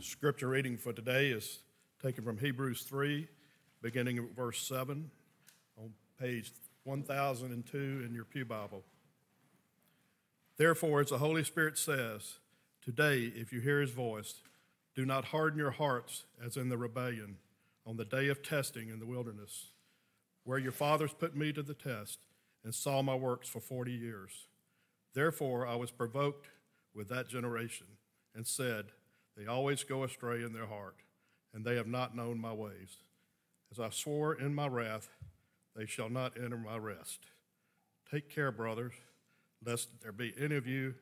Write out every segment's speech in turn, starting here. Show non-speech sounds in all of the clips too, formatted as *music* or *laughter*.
Scripture reading for today is taken from Hebrews 3, beginning at verse 7 on page 1002 in your Pew Bible. Therefore, as the Holy Spirit says, today, if you hear his voice, do not harden your hearts as in the rebellion on the day of testing in the wilderness, where your fathers put me to the test and saw my works for 40 years. Therefore, I was provoked with that generation and said, They always go astray in their heart, and they have not known my ways. As I swore in my wrath, they shall not enter my rest. Take care, brothers, lest there be any of you,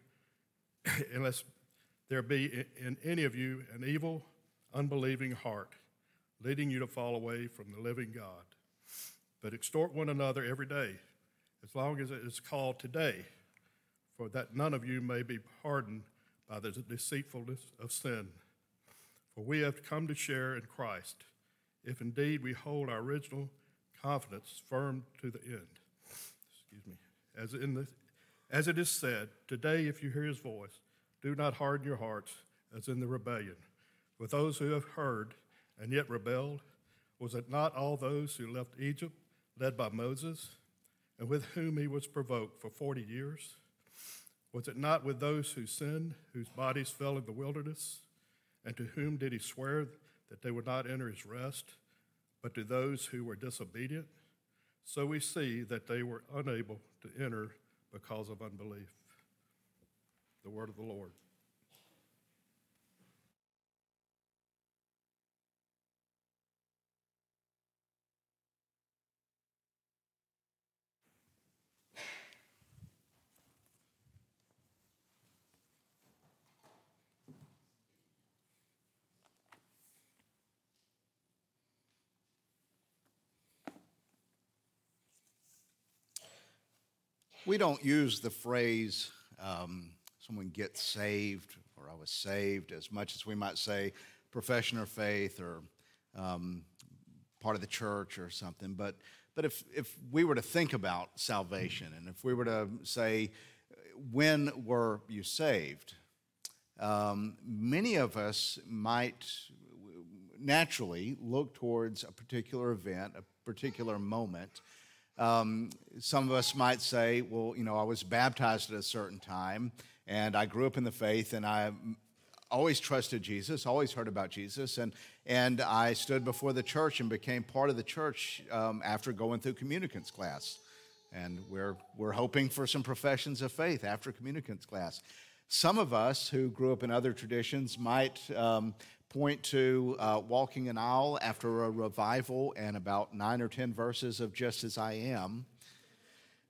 *coughs* unless there be in any of you an evil, unbelieving heart, leading you to fall away from the living God. But extort one another every day, as long as it is called today for that none of you may be hardened by the deceitfulness of sin. For we have come to share in Christ, if indeed we hold our original confidence firm to the end. Excuse me. As, in the, as it is said, today if you hear his voice, do not harden your hearts as in the rebellion. With those who have heard and yet rebelled, was it not all those who left Egypt, led by Moses, and with whom he was provoked for 40 years? Was it not with those who sinned, whose bodies fell in the wilderness? And to whom did he swear that they would not enter his rest, but to those who were disobedient? So we see that they were unable to enter because of unbelief. The word of the Lord. We don't use the phrase um, someone gets saved or I was saved as much as we might say profession of faith or um, part of the church or something. But, but if, if we were to think about salvation and if we were to say, when were you saved? Um, many of us might naturally look towards a particular event, a particular moment um, some of us might say, well, you know, I was baptized at a certain time and I grew up in the faith and I always trusted Jesus, always heard about Jesus, and, and I stood before the church and became part of the church um, after going through communicants class. And we're, we're hoping for some professions of faith after communicants class. Some of us who grew up in other traditions might um, point to uh, walking an aisle after a revival and about nine or ten verses of just as i am.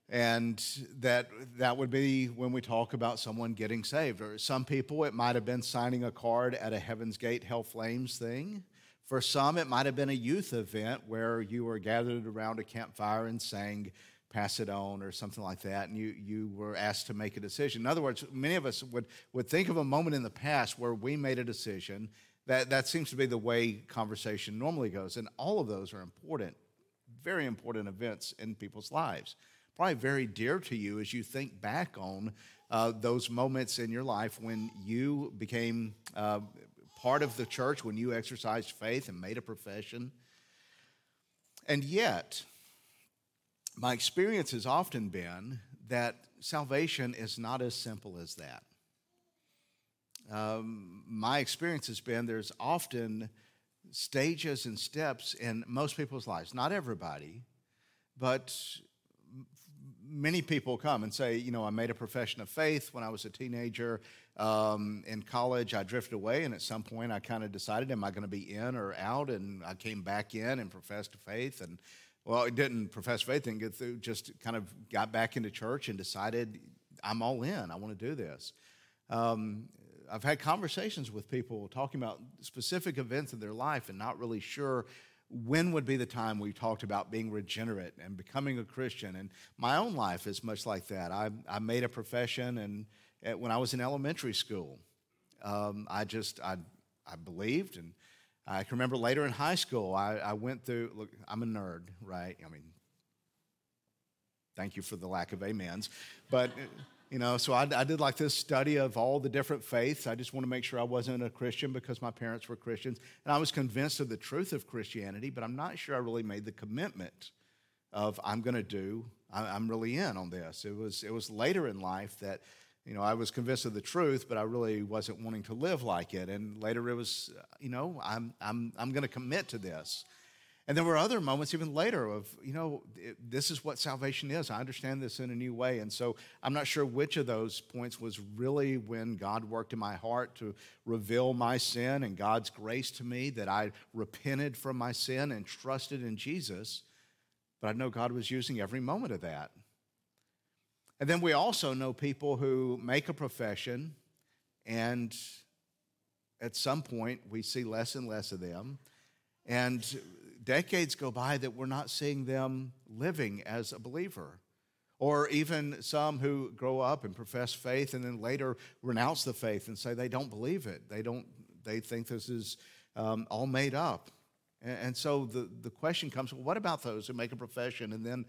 And that that would be when we talk about someone getting saved. Or some people it might have been signing a card at a heaven's gate hell flames thing. For some it might have been a youth event where you were gathered around a campfire and sang pass it on or something like that and you, you were asked to make a decision. In other words many of us would, would think of a moment in the past where we made a decision that, that seems to be the way conversation normally goes. And all of those are important, very important events in people's lives. Probably very dear to you as you think back on uh, those moments in your life when you became uh, part of the church, when you exercised faith and made a profession. And yet, my experience has often been that salvation is not as simple as that um, my experience has been there's often stages and steps in most people's lives. Not everybody, but many people come and say, you know, I made a profession of faith when I was a teenager. Um, in college, I drifted away, and at some point, I kind of decided, am I going to be in or out? And I came back in and professed faith. And well, I didn't profess faith, didn't get through, just kind of got back into church and decided, I'm all in. I want to do this. Um, I've had conversations with people talking about specific events in their life and not really sure when would be the time we talked about being regenerate and becoming a Christian. And my own life is much like that. I, I made a profession, and at, when I was in elementary school, um, I just I, I believed, and I can remember later in high school, I, I went through. Look, I'm a nerd, right? I mean, thank you for the lack of amens, but You know, so I, I, did like this study of all the different faiths. I just want to make sure I wasn't a Christian because my parents were Christians. And I was convinced of the truth of Christianity, but I'm not sure I really made the commitment of I'm going to do, I'm really in on this. It was, it was later in life that, you know, I was convinced of the truth, but I really wasn't wanting to live like it. And later it was, you know, I'm, I'm, I'm going to commit to this. And there were other moments even later of, you know, this is what salvation is. I understand this in a new way. And so I'm not sure which of those points was really when God worked in my heart to reveal my sin and God's grace to me, that I repented from my sin and trusted in Jesus. But I know God was using every moment of that. And then we also know people who make a profession, and at some point we see less and less of them. And decades go by that we're not seeing them living as a believer. Or even some who grow up and profess faith and then later renounce the faith and say they don't believe it. They don't. They think this is um, all made up. And, and, so the, the question comes: well, What about those who make a profession and then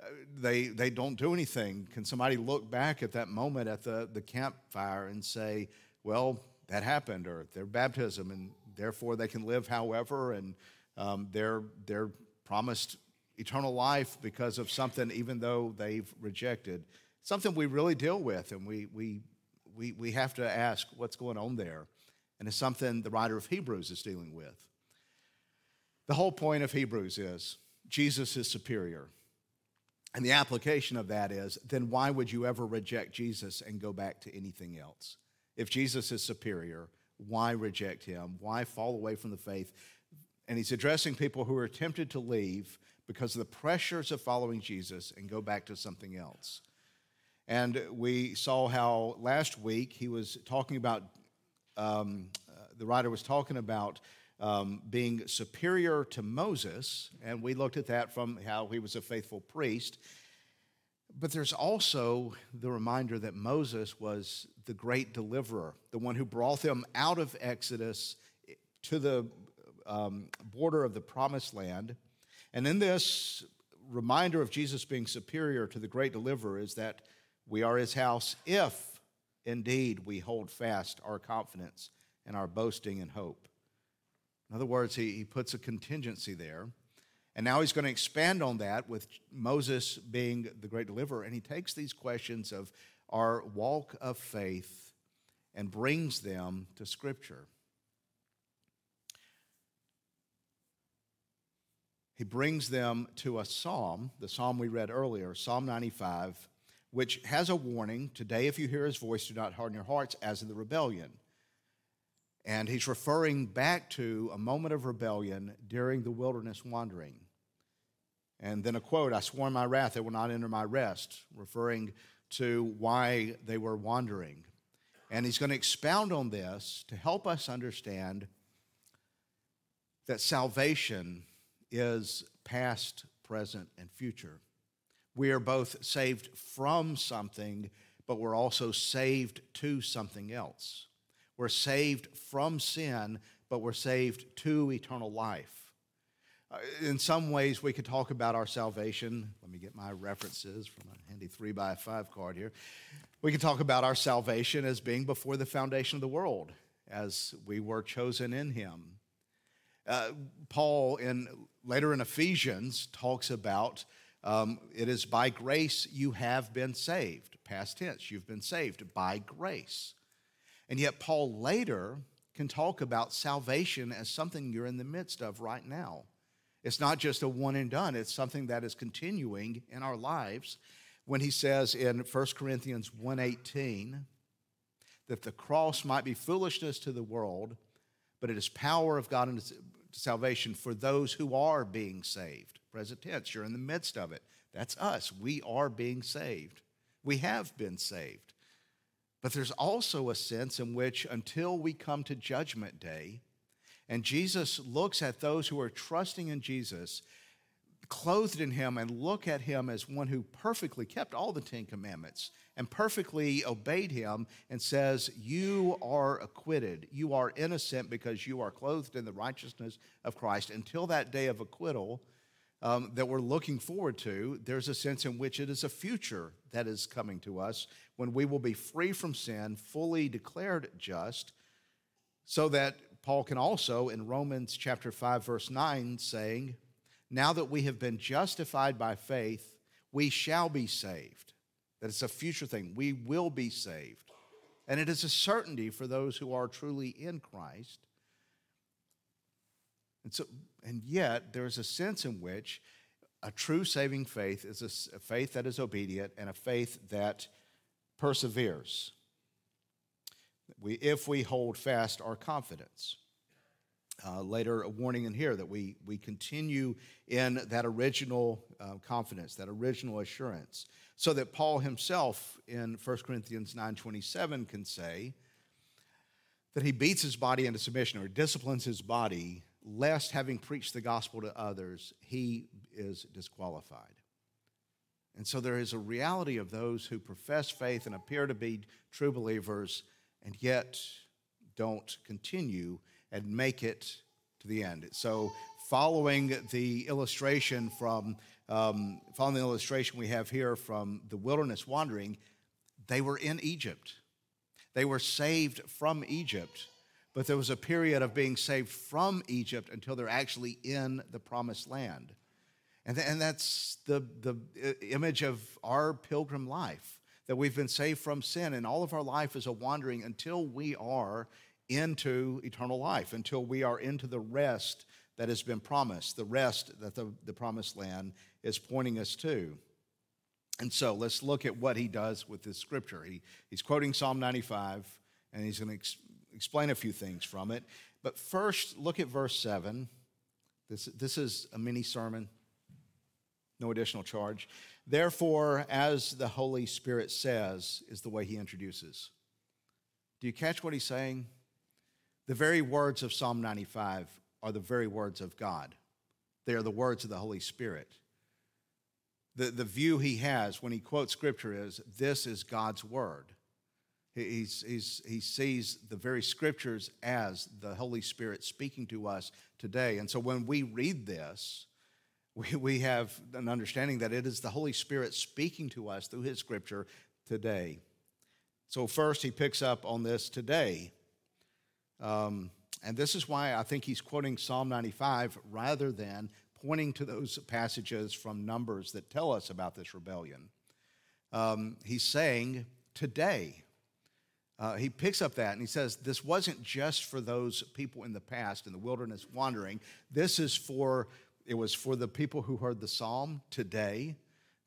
uh, they they don't do anything? Can somebody look back at that moment at the the campfire and say, "Well, that happened," or their baptism, and therefore they can live however and um, they're, they're promised eternal life because of something, even though they've rejected. Something we really deal with, and we, we, we, we have to ask what's going on there. And it's something the writer of Hebrews is dealing with. The whole point of Hebrews is Jesus is superior. And the application of that is then why would you ever reject Jesus and go back to anything else? If Jesus is superior, why reject him? Why fall away from the faith? And he's addressing people who are tempted to leave because of the pressures of following Jesus and go back to something else. And we saw how last week he was talking about, um, uh, the writer was talking about um, being superior to Moses, and we looked at that from how he was a faithful priest. But there's also the reminder that Moses was the great deliverer, the one who brought them out of Exodus to the um, border of the promised land. And in this reminder of Jesus being superior to the great deliverer is that we are his house if indeed we hold fast our confidence and our boasting and hope. In other words, he, he puts a contingency there. And now he's going to expand on that with Moses being the great deliverer. And he takes these questions of our walk of faith and brings them to Scripture. He brings them to a psalm, the psalm we read earlier, Psalm 95, which has a warning today, if you hear his voice, do not harden your hearts as in the rebellion. And he's referring back to a moment of rebellion during the wilderness wandering. And then a quote I swore in my wrath, they will not enter my rest, referring to why they were wandering. And he's going to expound on this to help us understand that salvation is past, present, and future. We are both saved from something, but we're also saved to something else. We're saved from sin, but we're saved to eternal life. Uh, in some ways, we could talk about our salvation. Let me get my references from a handy three by five card here. We could talk about our salvation as being before the foundation of the world, as we were chosen in Him. Uh, Paul, in later in Ephesians, talks about um, it is by grace you have been saved. Past tense, you've been saved by grace. And yet, Paul later can talk about salvation as something you're in the midst of right now. It's not just a one and done, it's something that is continuing in our lives. When he says in 1 Corinthians 1:18 that the cross might be foolishness to the world, but it is power of God and salvation for those who are being saved. Present tense, you're in the midst of it. That's us. We are being saved. We have been saved. But there's also a sense in which until we come to Judgment Day, and Jesus looks at those who are trusting in Jesus, clothed in Him, and look at Him as one who perfectly kept all the Ten Commandments and perfectly obeyed him and says, You are acquitted. You are innocent because you are clothed in the righteousness of Christ. Until that day of acquittal, um, that we're looking forward to, there's a sense in which it is a future that is coming to us when we will be free from sin, fully declared just, so that Paul can also, in Romans chapter 5, verse 9, saying, Now that we have been justified by faith, we shall be saved. That it's a future thing. We will be saved. And it is a certainty for those who are truly in Christ. And so, and yet, there is a sense in which a true saving faith is a, faith that is obedient and a faith that perseveres. We, if we hold fast our confidence. Uh, later, a warning in here that we, we continue in that original uh, confidence, that original assurance, so that Paul himself in 1 Corinthians 9.27 can say that he beats his body into submission or disciplines his body lest having preached the gospel to others, he is disqualified. And so there is a reality of those who profess faith and appear to be true believers and yet don't continue and make it to the end. So, following the illustration from um, following the illustration we have here from the wilderness wandering, they were in Egypt. They were saved from Egypt but there was a period of being saved from Egypt until they're actually in the promised land. And, th- and that's the, the image of our pilgrim life that we've been saved from sin, and all of our life is a wandering until we are into eternal life, until we are into the rest that has been promised, the rest that the, the promised land is pointing us to. And so let's look at what he does with this scripture. He, he's quoting Psalm 95, and he's going to ex- explain a few things from it. But first, look at verse 7. This, this is a mini sermon, no additional charge. Therefore, as the Holy Spirit says, is the way he introduces. Do you catch what he's saying? The very words of Psalm 95 are the very words of God, they are the words of the Holy Spirit. The, the view he has when he quotes scripture is this is God's word. He's, he's, he sees the very scriptures as the Holy Spirit speaking to us today. And so when we read this, we, we have an understanding that it is the Holy Spirit speaking to us through his scripture today. So, first, he picks up on this today. Um, and this is why I think he's quoting Psalm 95 rather than pointing to those passages from Numbers that tell us about this rebellion. Um, he's saying, today, uh, he picks up that and he says, This wasn't just for those people in the past in the wilderness wandering. This is for, it was for the people who heard the psalm today.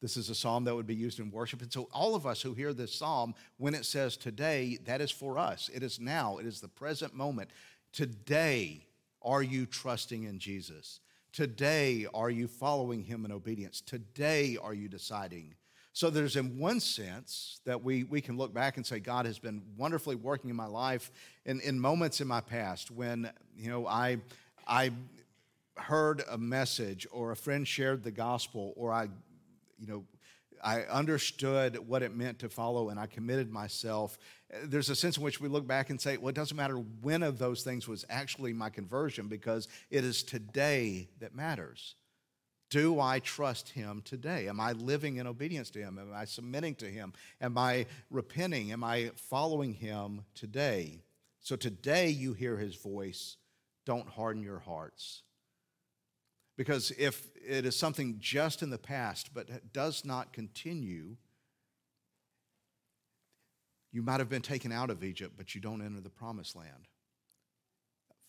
This is a psalm that would be used in worship. And so, all of us who hear this psalm, when it says today, that is for us. It is now, it is the present moment. Today, are you trusting in Jesus? Today, are you following him in obedience? Today, are you deciding so there's, in one sense, that we, we can look back and say, God has been wonderfully working in my life in, in moments in my past when, you know, I, I heard a message or a friend shared the gospel or I, you know, I understood what it meant to follow and I committed myself. There's a sense in which we look back and say, well, it doesn't matter when of those things was actually my conversion because it is today that matters. Do I trust him today? Am I living in obedience to him? Am I submitting to him? Am I repenting? Am I following him today? So today you hear his voice. Don't harden your hearts. Because if it is something just in the past but does not continue, you might have been taken out of Egypt, but you don't enter the promised land.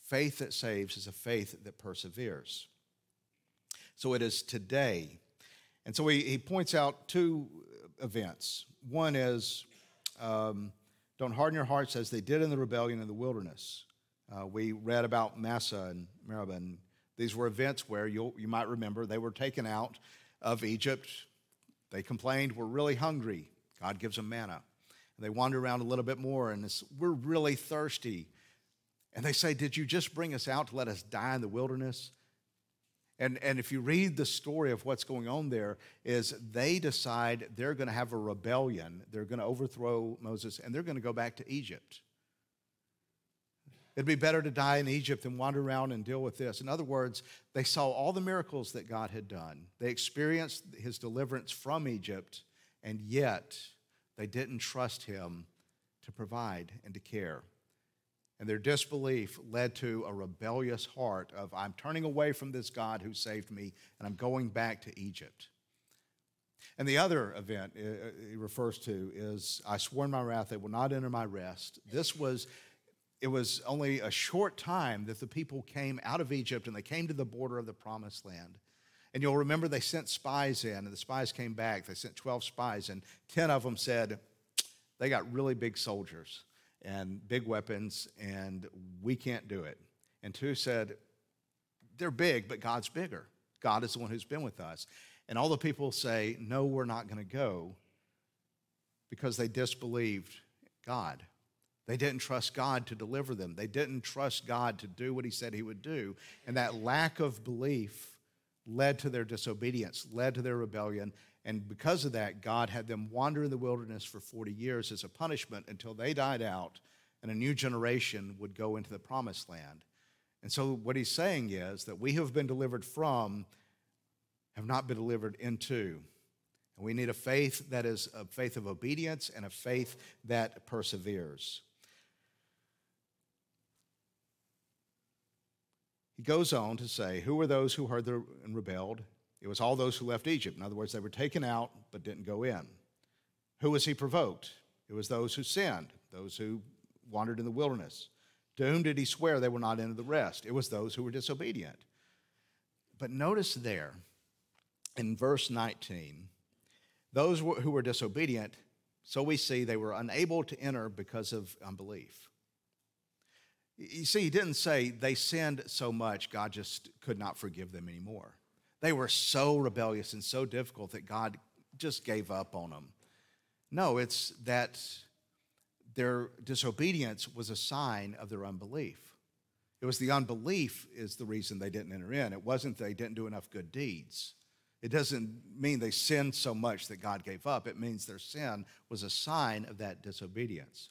Faith that saves is a faith that perseveres. So it is today. And so he, he points out two events. One is um, don't harden your hearts as they did in the rebellion in the wilderness. Uh, we read about Massah and Meribah. And these were events where you you might remember they were taken out of Egypt. They complained, We're really hungry. God gives them manna. And they wander around a little bit more and we're really thirsty. And they say, Did you just bring us out to let us die in the wilderness? And, and if you read the story of what's going on there, is they decide they're going to have a rebellion. They're going to overthrow Moses and they're going to go back to Egypt. It'd be better to die in Egypt than wander around and deal with this. In other words, they saw all the miracles that God had done. They experienced his deliverance from Egypt, and yet they didn't trust him to provide and to care. And their disbelief led to a rebellious heart of, I'm turning away from this God who saved me, and I'm going back to Egypt. And the other event uh, uh, he refers to is, I swore in my wrath, they will not enter my rest. This was, it was only a short time that the people came out of Egypt and they came to the border of the promised land. And you'll remember they sent spies in, and the spies came back. They sent 12 spies, and 10 of them said, they got really big soldiers and big weapons, and we can't do it. And two said, They're big, but God's bigger. God is the one who's been with us. And all the people say, No, we're not going to go because they disbelieved God. They didn't trust God to deliver them. They didn't trust God to do what He said He would do. And that lack of belief led to their disobedience, led to their rebellion, and because of that, God had them wander in the wilderness for 40 years as a punishment until they died out and a new generation would go into the promised land. And so, what he's saying is that we have been delivered from, have not been delivered into. And we need a faith that is a faith of obedience and a faith that perseveres. He goes on to say, Who were those who heard and rebelled? It was all those who left Egypt. In other words, they were taken out but didn't go in. Who was he provoked? It was those who sinned, those who wandered in the wilderness. To whom did he swear they were not into the rest? It was those who were disobedient. But notice there in verse 19, those who were disobedient, so we see they were unable to enter because of unbelief. You see, he didn't say they sinned so much, God just could not forgive them anymore. They were so rebellious and so difficult that God just gave up on them. No, it's that their disobedience was a sign of their unbelief. It was the unbelief is the reason they didn't enter in. It wasn't they didn't do enough good deeds. It doesn't mean they sinned so much that God gave up. It means their sin was a sign of that disobedience.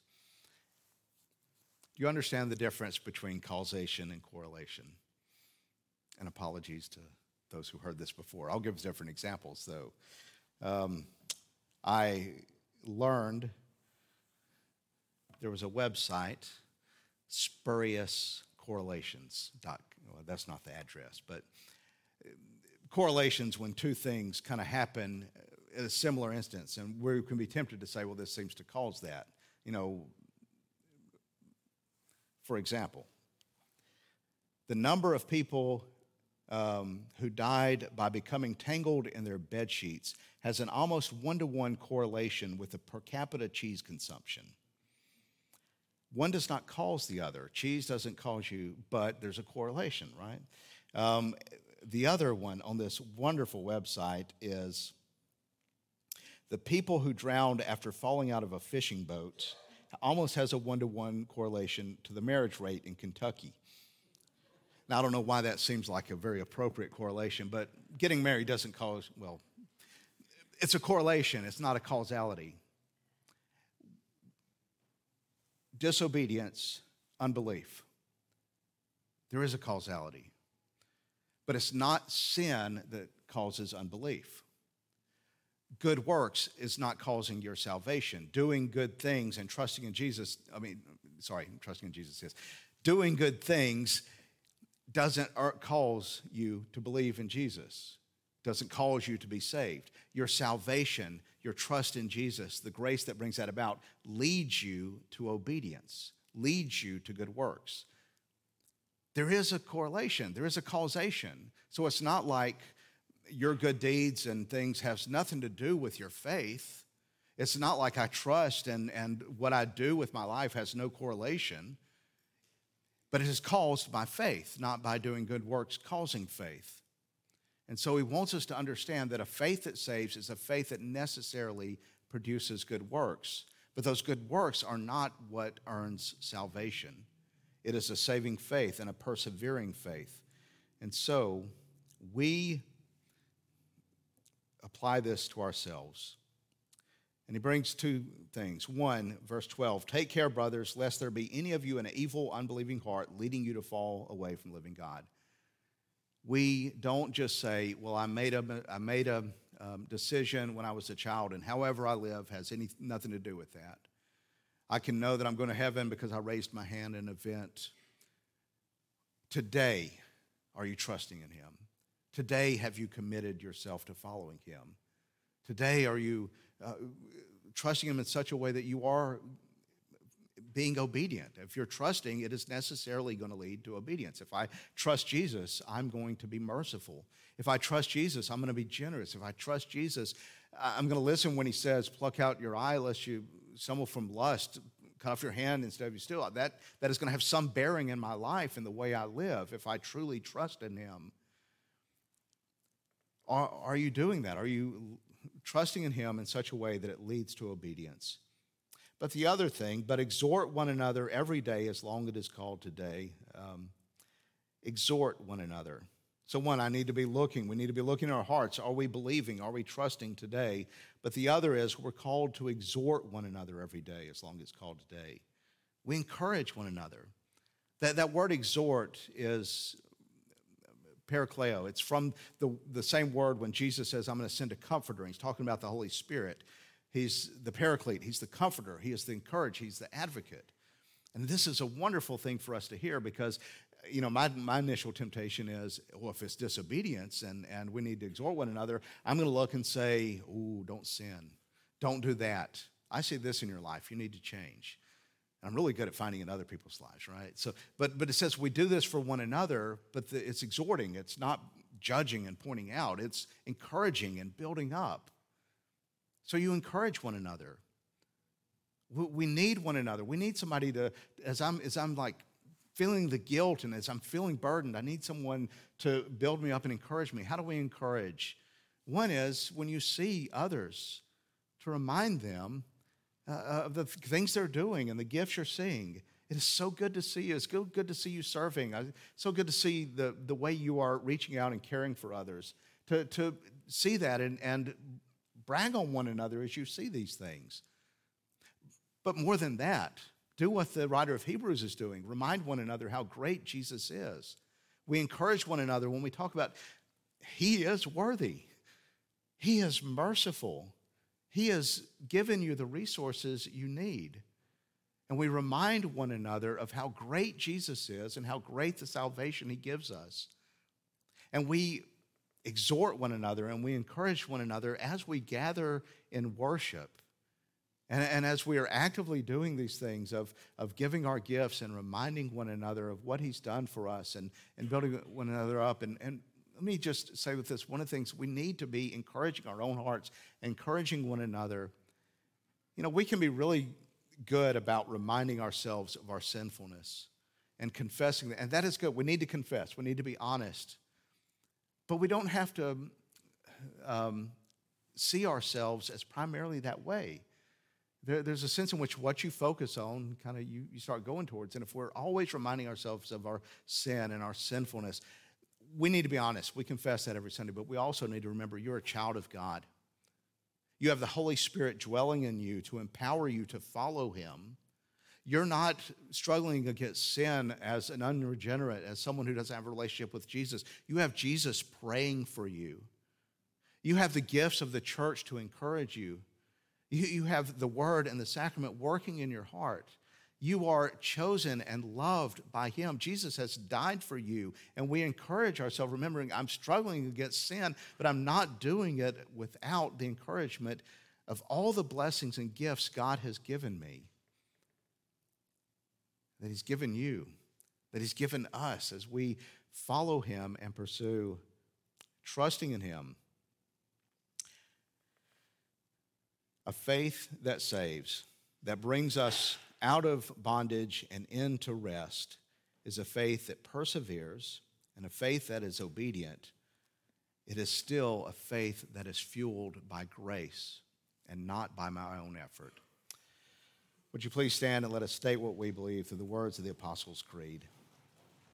You understand the difference between causation and correlation? And apologies to those who heard this before. I'll give different examples, though. Um, I learned there was a website, spurious correlations. Dot, well, that's not the address, but uh, correlations when two things kind of happen in a similar instance, and we can be tempted to say, well, this seems to cause that. You know, for example, the number of people um, who died by becoming tangled in their bed sheets has an almost one to one correlation with the per capita cheese consumption. One does not cause the other. Cheese doesn't cause you, but there's a correlation, right? Um, the other one on this wonderful website is the people who drowned after falling out of a fishing boat almost has a one to one correlation to the marriage rate in Kentucky. Now, I don't know why that seems like a very appropriate correlation, but getting married doesn't cause, well, it's a correlation, it's not a causality. Disobedience, unbelief. There is a causality, but it's not sin that causes unbelief. Good works is not causing your salvation. Doing good things and trusting in Jesus, I mean, sorry, trusting in Jesus is doing good things doesn't cause you to believe in Jesus, doesn't cause you to be saved. Your salvation, your trust in Jesus, the grace that brings that about, leads you to obedience, leads you to good works. There is a correlation, there is a causation. So it's not like your good deeds and things has nothing to do with your faith. It's not like I trust and, and what I do with my life has no correlation. But it is caused by faith, not by doing good works causing faith. And so he wants us to understand that a faith that saves is a faith that necessarily produces good works. But those good works are not what earns salvation. It is a saving faith and a persevering faith. And so we apply this to ourselves. And he brings two things. One, verse 12 Take care, brothers, lest there be any of you in an evil, unbelieving heart leading you to fall away from living God. We don't just say, Well, I made a, I made a um, decision when I was a child, and however I live has any, nothing to do with that. I can know that I'm going to heaven because I raised my hand in an event. Today, are you trusting in Him? Today, have you committed yourself to following Him? Today, are you uh, trusting Him in such a way that you are being obedient? If you're trusting, it is necessarily going to lead to obedience. If I trust Jesus, I'm going to be merciful. If I trust Jesus, I'm going to be generous. If I trust Jesus, I'm going to listen when He says, "Pluck out your eye, lest you stumble from lust." Cut off your hand instead of you still. That, that is going to have some bearing in my life and the way I live if I truly trust in Him. Are, are you doing that? Are you trusting in Him in such a way that it leads to obedience. But the other thing, but exhort one another every day as long as it is called today. Um, exhort one another. So, one, I need to be looking. We need to be looking in our hearts. Are we believing? Are we trusting today? But the other is we're called to exhort one another every day as long as it's called today. We encourage one another. That, that word exhort is parakleo. It's from the, the same word when Jesus says, I'm going to send a comforter. He's talking about the Holy Spirit. He's the paraclete, he's the comforter, he is the encourager, he's the advocate. And this is a wonderful thing for us to hear because, you know, my, my initial temptation is, well, if it's disobedience and, and we need to exhort one another, I'm going to look and say, ooh, don't sin. Don't do that. I see this in your life. You need to change. I'm really good at finding in other people's lives, right? So, but but it says we do this for one another, but the, it's exhorting. It's not judging and pointing out. It's encouraging and building up. So you encourage one another. We, we need one another. We need somebody to, as I'm as I'm like feeling the guilt and as I'm feeling burdened, I need someone to build me up and encourage me. How do we encourage? One is when you see others, to remind them uh, of the things they're doing and the gifts you're seeing. It is so good to see you. It's good, good to see you serving. It's so good to see the, the way you are reaching out and caring for others. To, to see that and, and brag on one another as you see these things. But more than that, do what the writer of Hebrews is doing. Remind one another how great Jesus is. We encourage one another when we talk about He is worthy, He is merciful, he has given you the resources you need. And we remind one another of how great Jesus is and how great the salvation he gives us. And we exhort one another and we encourage one another as we gather in worship. And, and as we are actively doing these things of, of giving our gifts and reminding one another of what he's done for us and, and building one another up and, and let me just say with this one of the things we need to be encouraging our own hearts, encouraging one another. You know, we can be really good about reminding ourselves of our sinfulness and confessing that. And that is good. We need to confess, we need to be honest. But we don't have to um, see ourselves as primarily that way. There, there's a sense in which what you focus on, kind of you, you start going towards. And if we're always reminding ourselves of our sin and our sinfulness, we need to be honest. We confess that every Sunday, but we also need to remember you're a child of God. You have the Holy Spirit dwelling in you to empower you to follow Him. You're not struggling against sin as an unregenerate, as someone who doesn't have a relationship with Jesus. You have Jesus praying for you. You have the gifts of the church to encourage you. You have the word and the sacrament working in your heart. You are chosen and loved by Him. Jesus has died for you. And we encourage ourselves, remembering I'm struggling against sin, but I'm not doing it without the encouragement of all the blessings and gifts God has given me, that He's given you, that He's given us as we follow Him and pursue trusting in Him. A faith that saves, that brings us out of bondage and into rest is a faith that perseveres and a faith that is obedient. It is still a faith that is fueled by grace and not by my own effort. Would you please stand and let us state what we believe through the words of the Apostles' Creed?